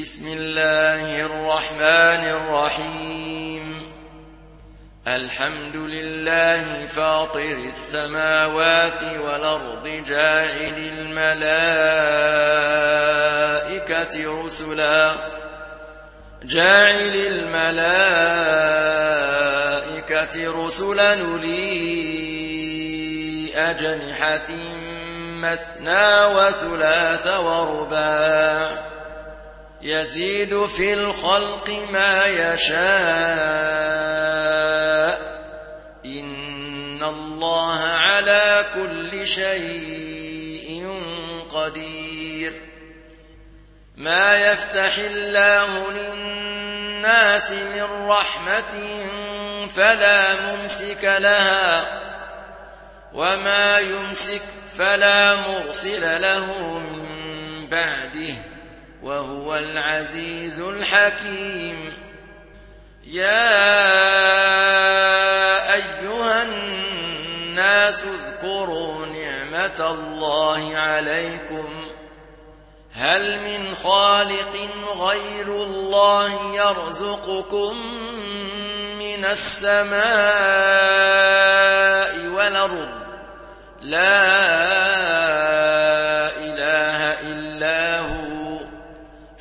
بسم الله الرحمن الرحيم. الحمد لله فاطر السماوات والأرض جاعل الملائكة رسلا. جاعل الملائكة رسلا لي أجنحة مثنى وثلاث ورباع. يزيد في الخلق ما يشاء. إن الله على كل شيء قدير. ما يفتح الله للناس من رحمة فلا ممسك لها وما يمسك فلا مرسل له من بعده. وهو العزيز الحكيم. يا أيها الناس اذكروا نعمة الله عليكم. هل من خالق غير الله يرزقكم من السماء والأرض؟ لا.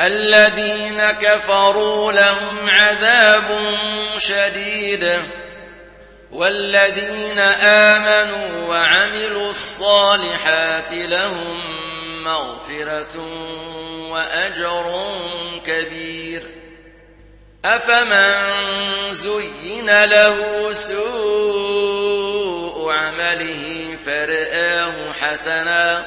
الذين كفروا لهم عذاب شديد والذين آمنوا وعملوا الصالحات لهم مغفرة وأجر كبير أفمن زين له سوء عمله فرآه حسنا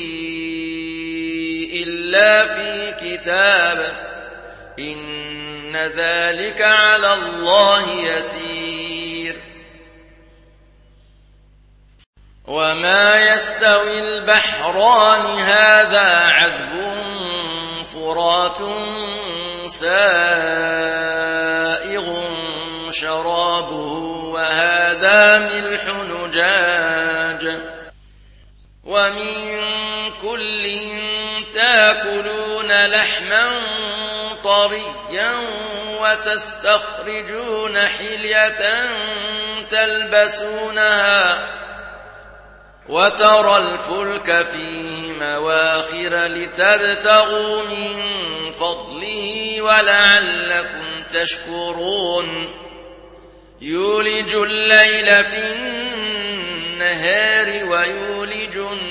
إلا في كتاب إن ذلك على الله يسير. وما يستوي البحران هذا عذب فرات سائغ شرابه وهذا ملح نجاج. ومن تأكلون لحما طريا وتستخرجون حلية تلبسونها وترى الفلك فيه مواخر لتبتغوا من فضله ولعلكم تشكرون. يولج الليل في النهار ويولج النهار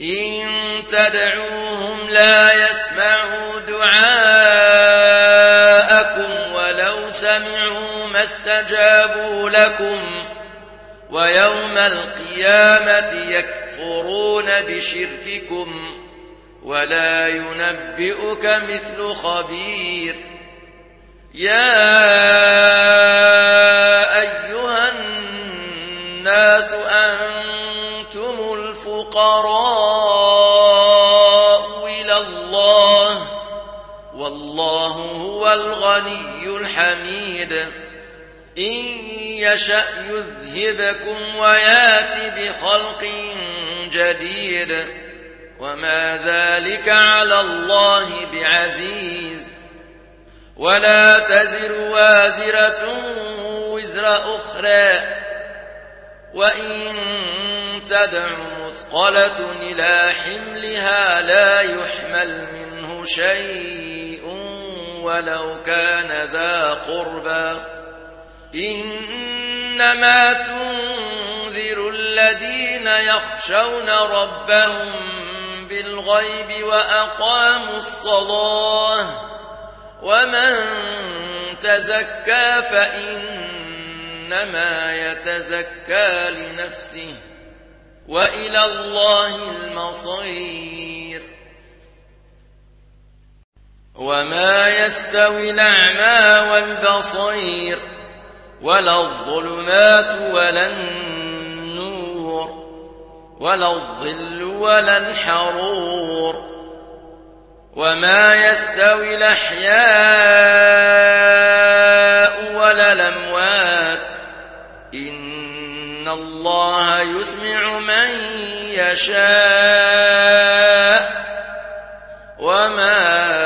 إن تدعوهم لا يسمعوا دعاءكم ولو سمعوا ما استجابوا لكم ويوم القيامة يكفرون بشرككم ولا ينبئك مثل خبير يا الغني الحميد. إن يشأ يذهبكم ويأت بخلق جديد. وما ذلك على الله بعزيز. ولا تزر وازرة وزر أخرى. وإن تدع مثقلة إلى حملها لا يحمل منه شيء ولو كان ذا قربى. إنما تنذر الذين يخشون ربهم بالغيب وأقاموا الصلاة. ومن تزكى فإنما يتزكى لنفسه. وإلى الله المصير. وما يستوي الأعمى والبصير ولا الظلمات ولا النور ولا الظل ولا الحرور وما يستوي الأحياء ولا الأموات إن الله يسمع من يشاء وما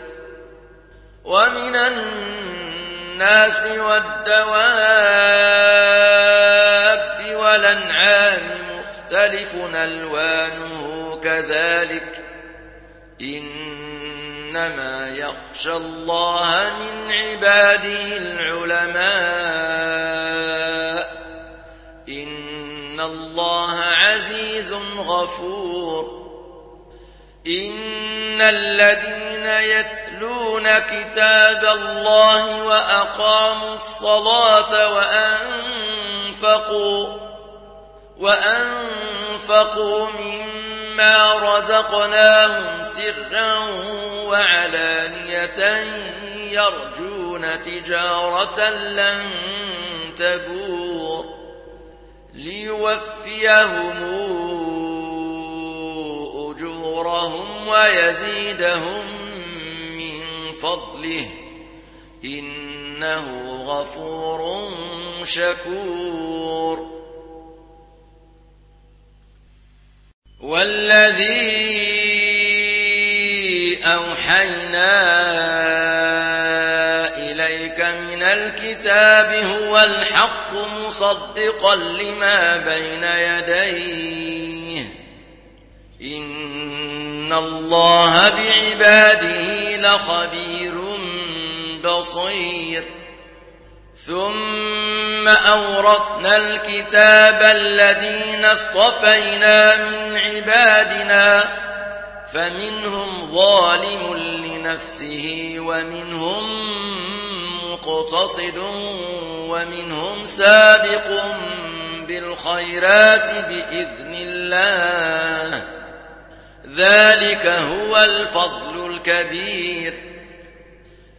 ومن الناس والدواب والأنعام مختلف ألوانه كذلك إنما يخشى الله من عباده العلماء إن الله عزيز غفور إن الذين يتلون كتاب الله وأقاموا الصلاة وأنفقوا وأنفقوا مما رزقناهم سرا وعلانية يرجون تجارة لن تبور ليوفيهم أجورهم ويزيدهم من فضله. إنه غفور شكور. والذي أوحينا إليك من الكتاب هو الحق مصدقا لما بين يديه. الله بعباده لخبير بصير. ثم أورثنا الكتاب الذين اصطفينا من عبادنا فمنهم ظالم لنفسه ومنهم مقتصد ومنهم سابق بالخيرات بإذن الله. ذلك هو الفضل الكبير.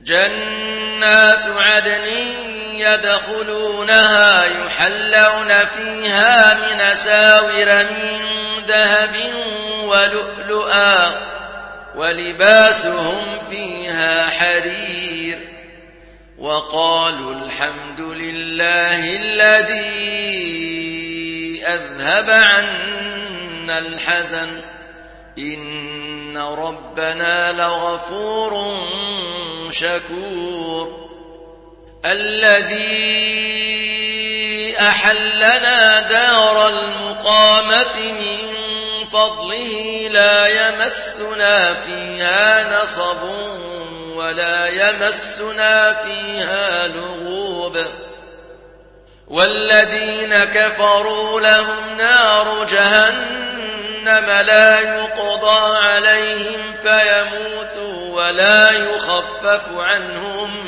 جنات عدن يدخلونها يحلون فيها من ساور من ذهب ولؤلؤا ولباسهم فيها حرير. وقالوا الحمد لله الذي أذهب عنا الحزن. إن ربنا لغفور شكور الذي أحلنا دار المقامة من فضله لا يمسنا فيها نصب ولا يمسنا فيها لغوب والذين كفروا لهم نار جهنم لا يقضى عليهم فيموتوا ولا يخفف عنهم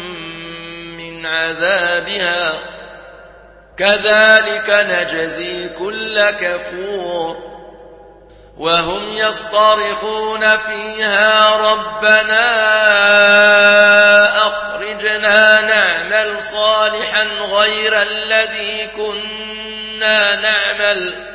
من عذابها. كذلك نجزي كل كفور. وهم يصطرخون فيها ربنا أخرجنا نعمل صالحا غير الذي كنا نعمل.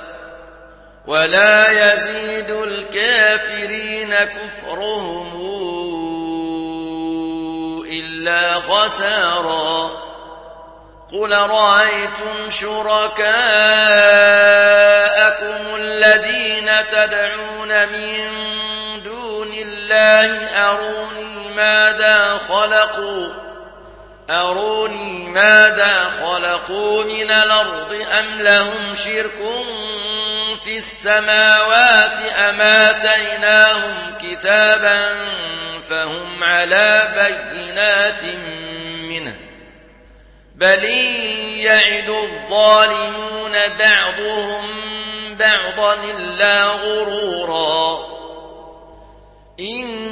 ولا يزيد الكافرين كفرهم إلا خسارا. قل رأيتم شركاءكم الذين تدعون من دون الله أروني ماذا خلقوا؟ أروني ماذا خلقوا من الأرض أم لهم شرك في السماوات أم آتيناهم كتابا فهم على بينات منه بل يعد الظالمون بعضهم بعضا إلا غرورا إن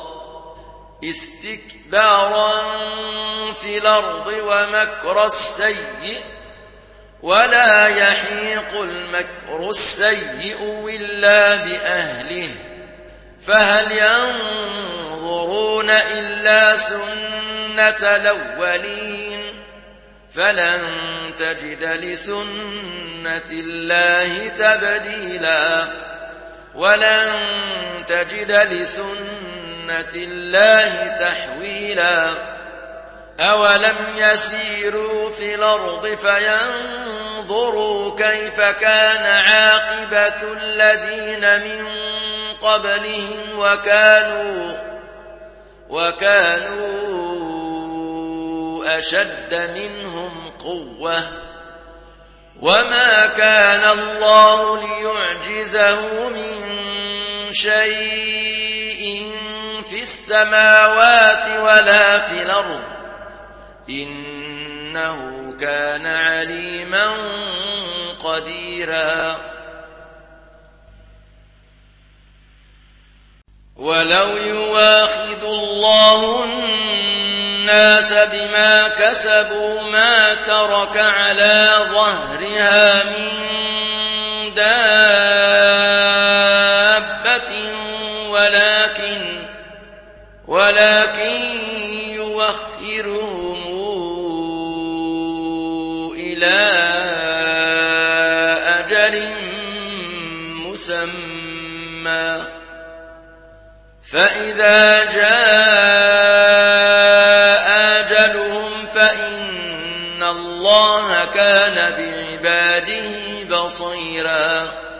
استكبارا في الأرض ومكر السيئ ولا يحيق المكر السيئ إلا بأهله. فهل ينظرون إلا سنة الأولين؟ فلن تجد لسنة الله تبديلا. ولن تجد لسنة الله تحويلا. أولم يسيروا في الأرض فينظروا كيف كان عاقبة الذين من قبلهم وكانوا وكانوا أشد منهم قوة. وما كان الله ليعجزه من شيء في السماوات ولا في الأرض. إنه كان عليما قديرا. ولو يواخذ الله الناس بما كسبوا ما ترك على ظهرها من دابة ولكن يوخرهم إلى أجل مسمى. فإذا جاء أجلهم فإن الله كان بعباده بصيراً.